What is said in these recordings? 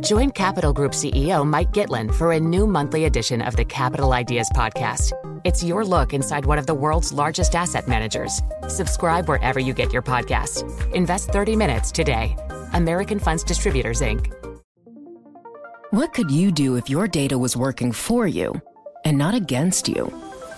Join Capital Group CEO Mike Gitlin for a new monthly edition of the Capital Ideas Podcast. It's your look inside one of the world's largest asset managers. Subscribe wherever you get your podcasts. Invest 30 minutes today. American Funds Distributors, Inc. What could you do if your data was working for you and not against you?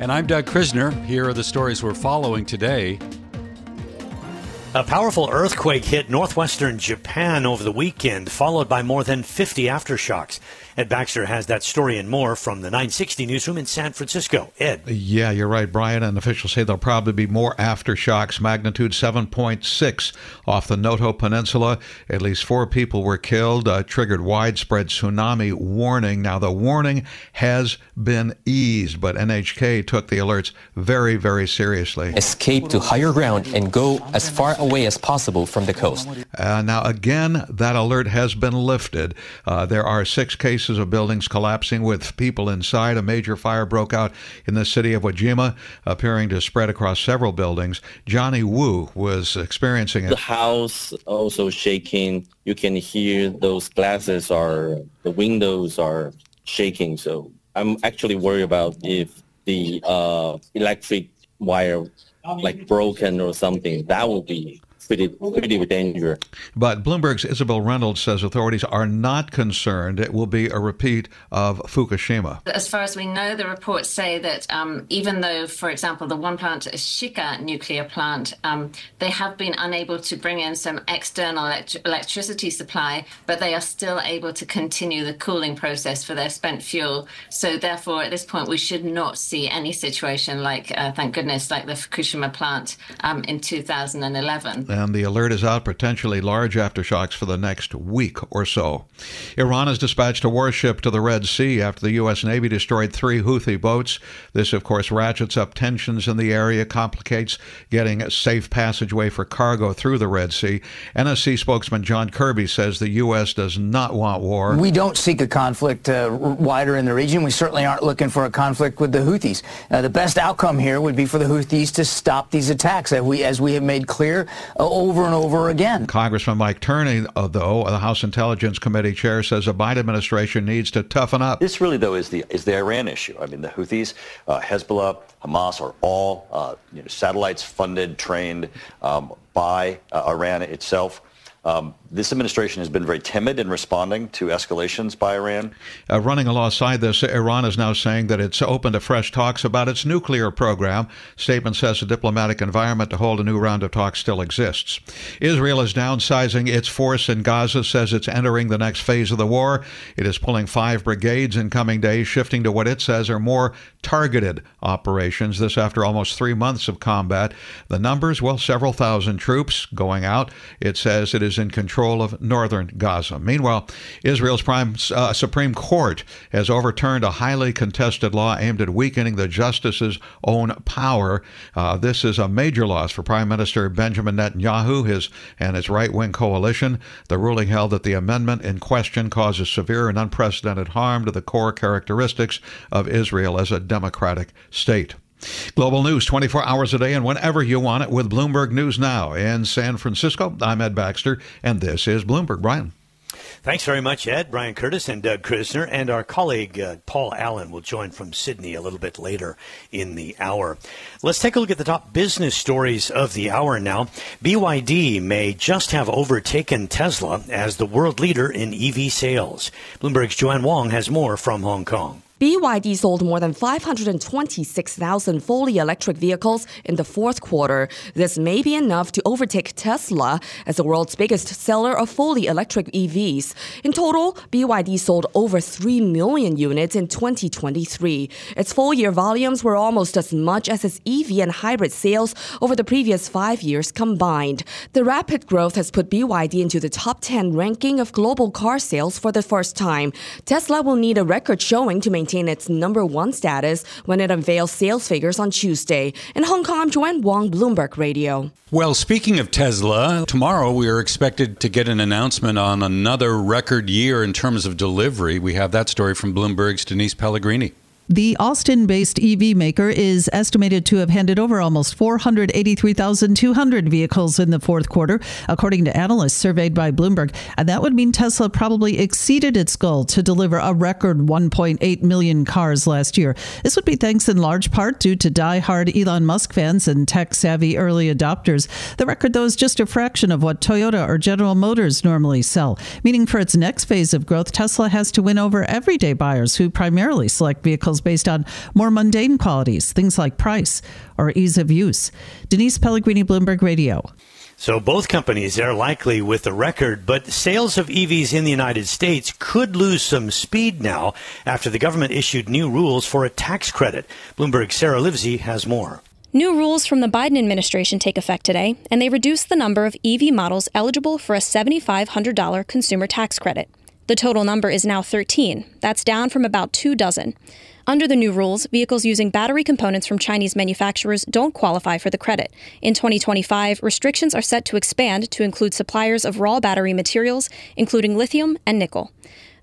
And I'm Doug Krisner. Here are the stories we're following today. A powerful earthquake hit northwestern Japan over the weekend, followed by more than 50 aftershocks. Ed Baxter has that story and more from the 960 newsroom in San Francisco. Ed. Yeah, you're right, Brian. And officials say there'll probably be more aftershocks, magnitude 7.6 off the Noto Peninsula. At least four people were killed, uh, triggered widespread tsunami warning. Now, the warning has been eased, but NHK took the alerts very, very seriously. Escape to higher ground and go as far away as possible from the coast. Uh, now, again, that alert has been lifted. Uh, there are six cases cases of buildings collapsing with people inside. A major fire broke out in the city of Wajima, appearing to spread across several buildings. Johnny Wu was experiencing it. The house also shaking. You can hear those glasses are, the windows are shaking. So I'm actually worried about if the uh, electric wire like broken or something. That would be pretty pretty dangerous. But Bloomberg's Isabel Reynolds says authorities are not concerned it will be a repeat of Fukushima. As far as we know, the reports say that um, even though, for example, the one plant, Shika nuclear plant, um, they have been unable to bring in some external elect- electricity supply, but they are still able to continue the cooling process for their spent fuel. So therefore, at this point, we should not see any situation like, uh, thank goodness, like the Fukushima plant um, in 2011 and the alert is out potentially large aftershocks for the next week or so. Iran has dispatched a warship to the Red Sea after the U.S. Navy destroyed three Houthi boats. This, of course, ratchets up tensions in the area, complicates getting a safe passageway for cargo through the Red Sea. NSC spokesman John Kirby says the U.S. does not want war. We don't seek a conflict uh, wider in the region. We certainly aren't looking for a conflict with the Houthis. Uh, the best outcome here would be for the Houthis to stop these attacks. As we, as we have made clear, uh, over and over again. Congressman Mike Turner, uh, though, the House Intelligence Committee chair, says the Biden administration needs to toughen up. This really, though, is the is the Iran issue. I mean, the Houthis, uh, Hezbollah, Hamas are all uh, you know, satellites funded, trained um, by uh, Iran itself. Um, this administration has been very timid in responding to escalations by Iran. Uh, running alongside this, Iran is now saying that it's open to fresh talks about its nuclear program. Statement says a diplomatic environment to hold a new round of talks still exists. Israel is downsizing its force in Gaza, says it's entering the next phase of the war. It is pulling five brigades in coming days, shifting to what it says are more targeted operations. This after almost three months of combat. The numbers, well, several thousand troops going out. It says it is in control control of northern Gaza. Meanwhile, Israel's Prime, uh, Supreme Court has overturned a highly contested law aimed at weakening the justice's own power. Uh, this is a major loss for Prime Minister Benjamin Netanyahu his, and his right wing coalition. The ruling held that the amendment in question causes severe and unprecedented harm to the core characteristics of Israel as a democratic state. Global news 24 hours a day and whenever you want it with Bloomberg News Now in San Francisco. I'm Ed Baxter, and this is Bloomberg. Brian. Thanks very much, Ed, Brian Curtis, and Doug Krisner. And our colleague uh, Paul Allen will join from Sydney a little bit later in the hour. Let's take a look at the top business stories of the hour now. BYD may just have overtaken Tesla as the world leader in EV sales. Bloomberg's Joanne Wong has more from Hong Kong. BYD sold more than 526,000 fully electric vehicles in the fourth quarter. This may be enough to overtake Tesla as the world's biggest seller of fully electric EVs. In total, BYD sold over 3 million units in 2023. Its full year volumes were almost as much as its EV and hybrid sales over the previous five years combined. The rapid growth has put BYD into the top 10 ranking of global car sales for the first time. Tesla will need a record showing to maintain its number one status when it unveils sales figures on Tuesday. In Hong Kong, Joanne Wong, Bloomberg Radio. Well, speaking of Tesla, tomorrow we are expected to get an announcement on another record year in terms of delivery. We have that story from Bloomberg's Denise Pellegrini. The Austin based EV maker is estimated to have handed over almost 483,200 vehicles in the fourth quarter, according to analysts surveyed by Bloomberg. And that would mean Tesla probably exceeded its goal to deliver a record 1.8 million cars last year. This would be thanks in large part due to die-hard Elon Musk fans and tech savvy early adopters. The record, though, is just a fraction of what Toyota or General Motors normally sell, meaning for its next phase of growth, Tesla has to win over everyday buyers who primarily select vehicles based on more mundane qualities, things like price or ease of use. Denise Pellegrini, Bloomberg Radio. So both companies are likely with a record, but sales of EVs in the United States could lose some speed now after the government issued new rules for a tax credit. Bloomberg's Sarah Livesey has more. New rules from the Biden administration take effect today, and they reduce the number of EV models eligible for a $7,500 consumer tax credit. The total number is now 13. That's down from about two dozen. Under the new rules, vehicles using battery components from Chinese manufacturers don't qualify for the credit. In 2025, restrictions are set to expand to include suppliers of raw battery materials, including lithium and nickel.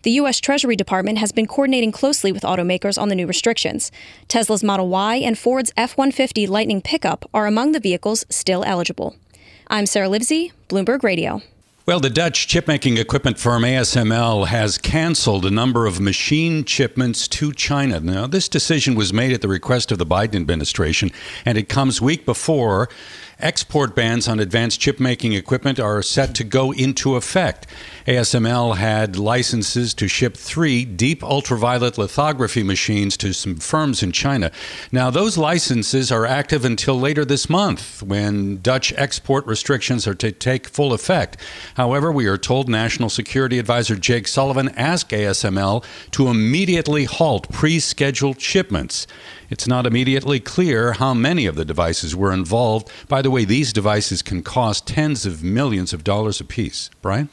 The U.S. Treasury Department has been coordinating closely with automakers on the new restrictions. Tesla's Model Y and Ford's F 150 Lightning pickup are among the vehicles still eligible. I'm Sarah Livesey, Bloomberg Radio. Well, the Dutch chipmaking equipment firm ASML has canceled a number of machine shipments to China. Now, this decision was made at the request of the Biden administration, and it comes week before export bans on advanced chip making equipment are set to go into effect. ASML had licenses to ship three deep ultraviolet lithography machines to some firms in China. Now, those licenses are active until later this month when Dutch export restrictions are to take full effect. However, we are told National Security Advisor Jake Sullivan asked ASML to immediately halt pre scheduled shipments. It's not immediately clear how many of the devices were involved. By the way, these devices can cost tens of millions of dollars apiece. Brian?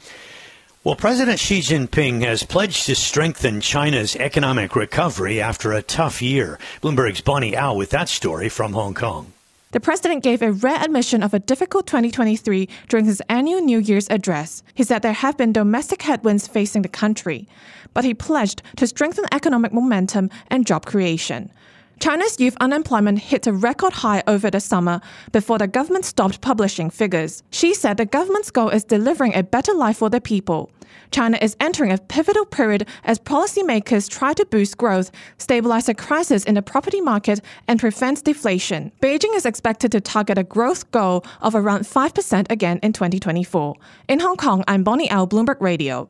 Well, President Xi Jinping has pledged to strengthen China's economic recovery after a tough year. Bloomberg's Bonnie Au with that story from Hong Kong. The president gave a rare admission of a difficult 2023 during his annual New Year's address. He said there have been domestic headwinds facing the country, but he pledged to strengthen economic momentum and job creation. China's youth unemployment hit a record high over the summer before the government stopped publishing figures. Xi said the government's goal is delivering a better life for the people. China is entering a pivotal period as policymakers try to boost growth, stabilize a crisis in the property market, and prevent deflation. Beijing is expected to target a growth goal of around 5% again in 2024. In Hong Kong, I'm Bonnie Au, Bloomberg Radio.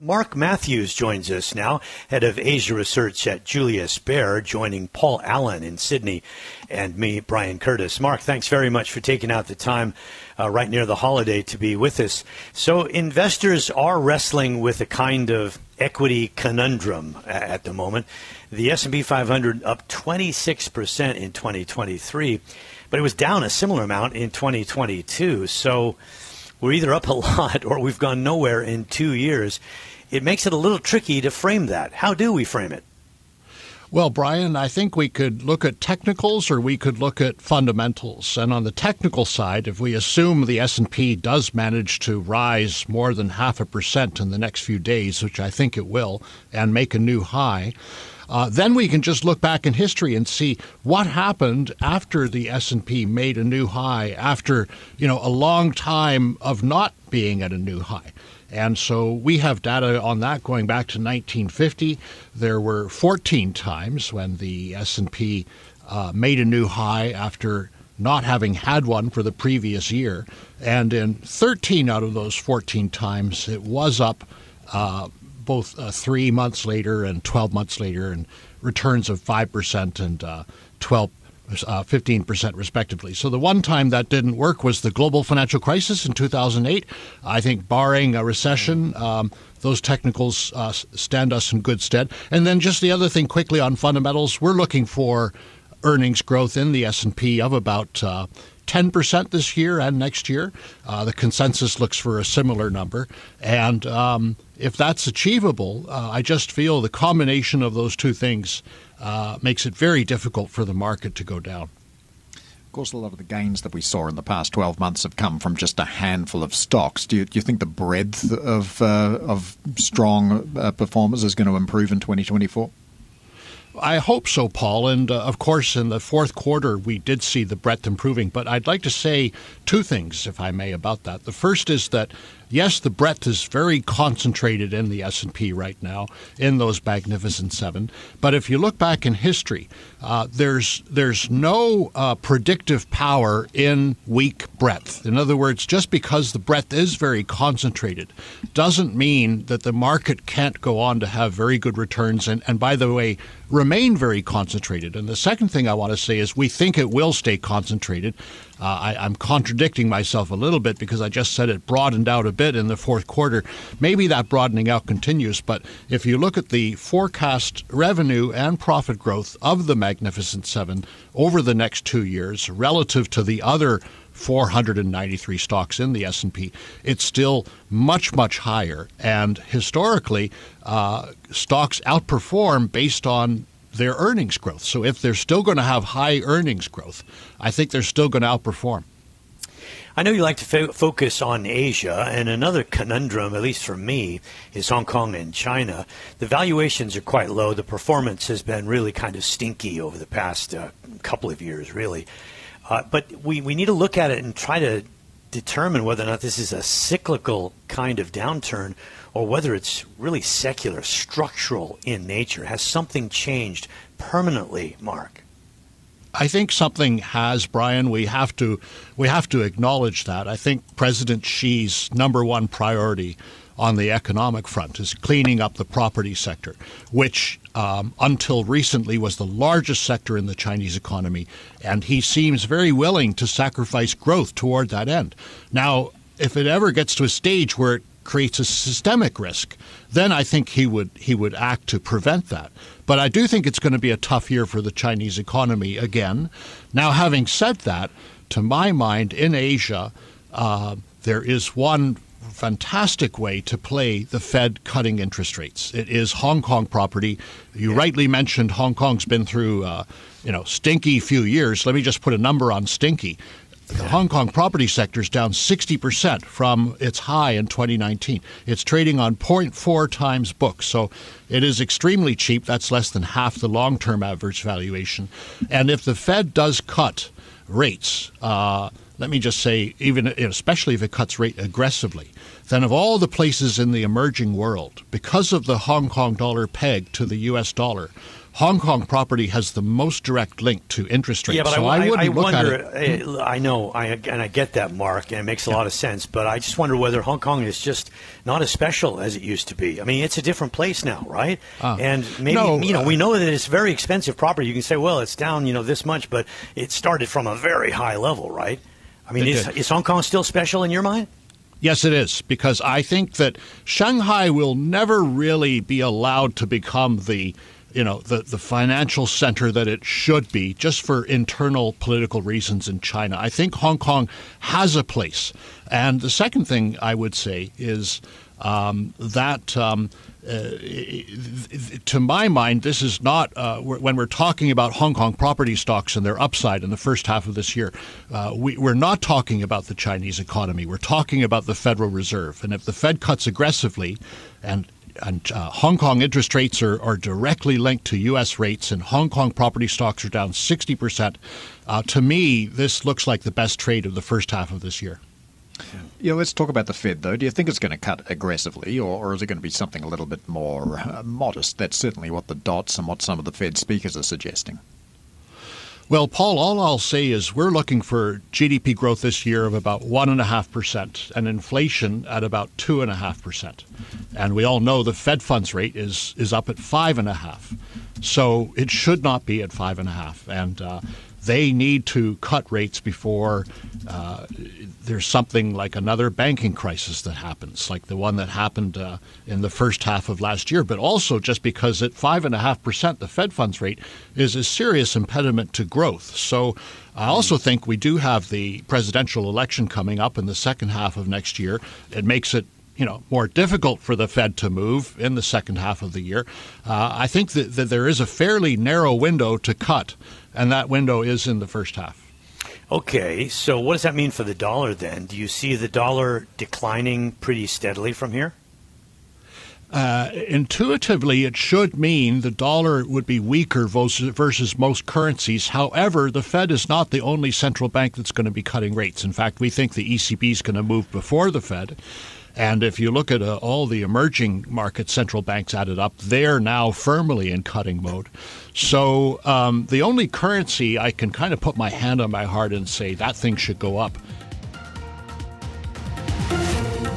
Mark Matthews joins us now, head of Asia Research at Julius Baer, joining Paul Allen in Sydney and me, Brian Curtis. Mark, thanks very much for taking out the time uh, right near the holiday to be with us. So, investors are wrestling with a kind of equity conundrum at the moment. The S&P 500 up 26% in 2023, but it was down a similar amount in 2022. So, we're either up a lot or we've gone nowhere in two years it makes it a little tricky to frame that. How do we frame it? Well, Brian, I think we could look at technicals or we could look at fundamentals. And on the technical side, if we assume the S&P does manage to rise more than half a percent in the next few days, which I think it will, and make a new high, uh, then we can just look back in history and see what happened after the S&P made a new high after, you know, a long time of not being at a new high. And so we have data on that going back to 1950. There were 14 times when the S&P uh, made a new high after not having had one for the previous year. And in 13 out of those 14 times, it was up uh, both uh, three months later and 12 months later, and returns of 5% and uh, 12 uh, 15% respectively. So the one time that didn't work was the global financial crisis in 2008. I think, barring a recession, um, those technicals uh, stand us in good stead. And then just the other thing quickly on fundamentals, we're looking for earnings growth in the S&P of about uh, 10% this year and next year. Uh, the consensus looks for a similar number. And um, if that's achievable, uh, I just feel the combination of those two things uh, makes it very difficult for the market to go down. Of course, a lot of the gains that we saw in the past 12 months have come from just a handful of stocks. Do you, do you think the breadth of, uh, of strong uh, performers is going to improve in 2024? I hope so, Paul. And uh, of course, in the fourth quarter, we did see the breadth improving. But I'd like to say two things, if I may, about that. The first is that yes, the breadth is very concentrated in the S&P right now in those magnificent seven. But if you look back in history, uh, there's there's no uh, predictive power in weak breadth. In other words, just because the breadth is very concentrated, doesn't mean that the market can't go on to have very good returns. And, and by the way, remain very concentrated. And the second thing I want to say is we think it will stay concentrated. Uh, I, am contradicting myself a little bit because I just said it broadened out a bit in the fourth quarter. Maybe that broadening out continues, but if you look at the forecast revenue and profit growth of the Magnificent Seven over the next two years relative to the other 493 stocks in the S&P, it's still much much higher. And historically, uh, stocks outperform based on their earnings growth. So if they're still going to have high earnings growth, I think they're still going to outperform. I know you like to fo- focus on Asia, and another conundrum, at least for me, is Hong Kong and China. The valuations are quite low. The performance has been really kind of stinky over the past uh, couple of years, really. Uh, but we, we need to look at it and try to determine whether or not this is a cyclical kind of downturn or whether it's really secular, structural in nature. Has something changed permanently, Mark? I think something has, Brian. We have to we have to acknowledge that. I think President Xi's number one priority on the economic front is cleaning up the property sector, which um, until recently was the largest sector in the Chinese economy, and he seems very willing to sacrifice growth toward that end. Now, if it ever gets to a stage where it creates a systemic risk, then I think he would he would act to prevent that. But I do think it's going to be a tough year for the Chinese economy again. Now, having said that, to my mind, in Asia, uh, there is one fantastic way to play the Fed cutting interest rates. It is Hong Kong property. You rightly mentioned Hong Kong's been through, uh, you know, stinky few years. Let me just put a number on stinky. The Hong Kong property sector is down 60% from its high in 2019. It's trading on 0.4 times book, so it is extremely cheap. That's less than half the long term average valuation. And if the Fed does cut rates, uh, let me just say, even especially if it cuts rate aggressively, then of all the places in the emerging world, because of the Hong Kong dollar peg to the US dollar, Hong Kong property has the most direct link to interest rates. Yeah, but so I, I, wouldn't I look wonder. at it. uh, I know, I, and I get that, Mark, and it makes a lot of sense. But I just wonder whether Hong Kong is just not as special as it used to be. I mean, it's a different place now, right? Ah. and maybe No, you know, uh, we know that it's very expensive property. You can say, well, it's down, you know, this much, but it started from a very high level, right? I mean, is, is Hong Kong still special in your mind? Yes, it is, because I think that Shanghai will never really be allowed to become the you know the, the financial center that it should be just for internal political reasons in China. I think Hong Kong has a place. And the second thing I would say is um, that um, uh, to my mind, this is not uh, when we're talking about Hong Kong property stocks and their upside in the first half of this year. Uh, we, we're not talking about the Chinese economy. We're talking about the Federal Reserve. And if the Fed cuts aggressively, and uh, Hong Kong interest rates are, are directly linked to U.S. rates, and Hong Kong property stocks are down 60%. Uh, to me, this looks like the best trade of the first half of this year. Yeah, let's talk about the Fed, though. Do you think it's going to cut aggressively, or, or is it going to be something a little bit more uh, modest? That's certainly what the dots and what some of the Fed speakers are suggesting. Well, Paul, all I'll say is we're looking for GDP growth this year of about 1.5% and inflation at about 2.5%. And we all know the Fed funds rate is, is up at 5.5. So it should not be at 5.5. And uh, they need to cut rates before uh, there's something like another banking crisis that happens, like the one that happened uh, in the first half of last year. But also just because at five and a half percent, the Fed funds rate is a serious impediment to growth. So I also think we do have the presidential election coming up in the second half of next year. It makes it you know more difficult for the Fed to move in the second half of the year. Uh, I think that, that there is a fairly narrow window to cut, and that window is in the first half. Okay, so what does that mean for the dollar then? Do you see the dollar declining pretty steadily from here? Uh, intuitively, it should mean the dollar would be weaker versus, versus most currencies. However, the Fed is not the only central bank that's going to be cutting rates. In fact, we think the ECB is going to move before the Fed. And if you look at uh, all the emerging market central banks added up, they're now firmly in cutting mode. So um, the only currency I can kind of put my hand on my heart and say that thing should go up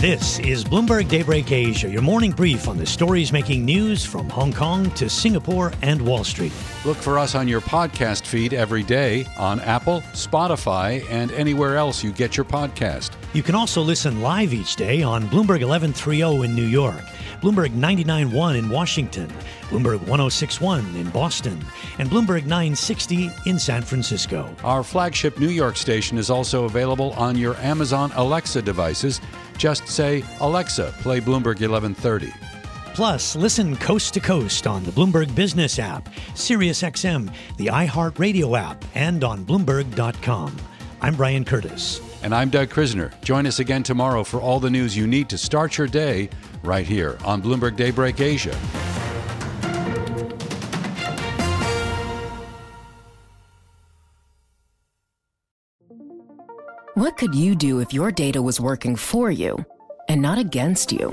This is Bloomberg Daybreak Asia, your morning brief on the stories making news from Hong Kong to Singapore and Wall Street. Look for us on your podcast feed every day on Apple, Spotify, and anywhere else you get your podcast. You can also listen live each day on Bloomberg 1130 in New York, Bloomberg 99.1 in Washington, Bloomberg 1061 in Boston, and Bloomberg 960 in San Francisco. Our flagship New York station is also available on your Amazon Alexa devices. Just say, Alexa, play Bloomberg 1130. Plus, listen coast to coast on the Bloomberg Business app, SiriusXM, the iHeartRadio app, and on Bloomberg.com. I'm Brian Curtis. And I'm Doug Krisner. Join us again tomorrow for all the news you need to start your day right here on Bloomberg Daybreak Asia. What could you do if your data was working for you and not against you?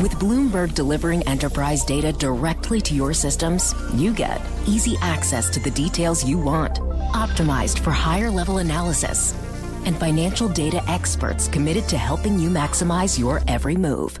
With Bloomberg delivering enterprise data directly to your systems, you get easy access to the details you want, optimized for higher level analysis, and financial data experts committed to helping you maximize your every move.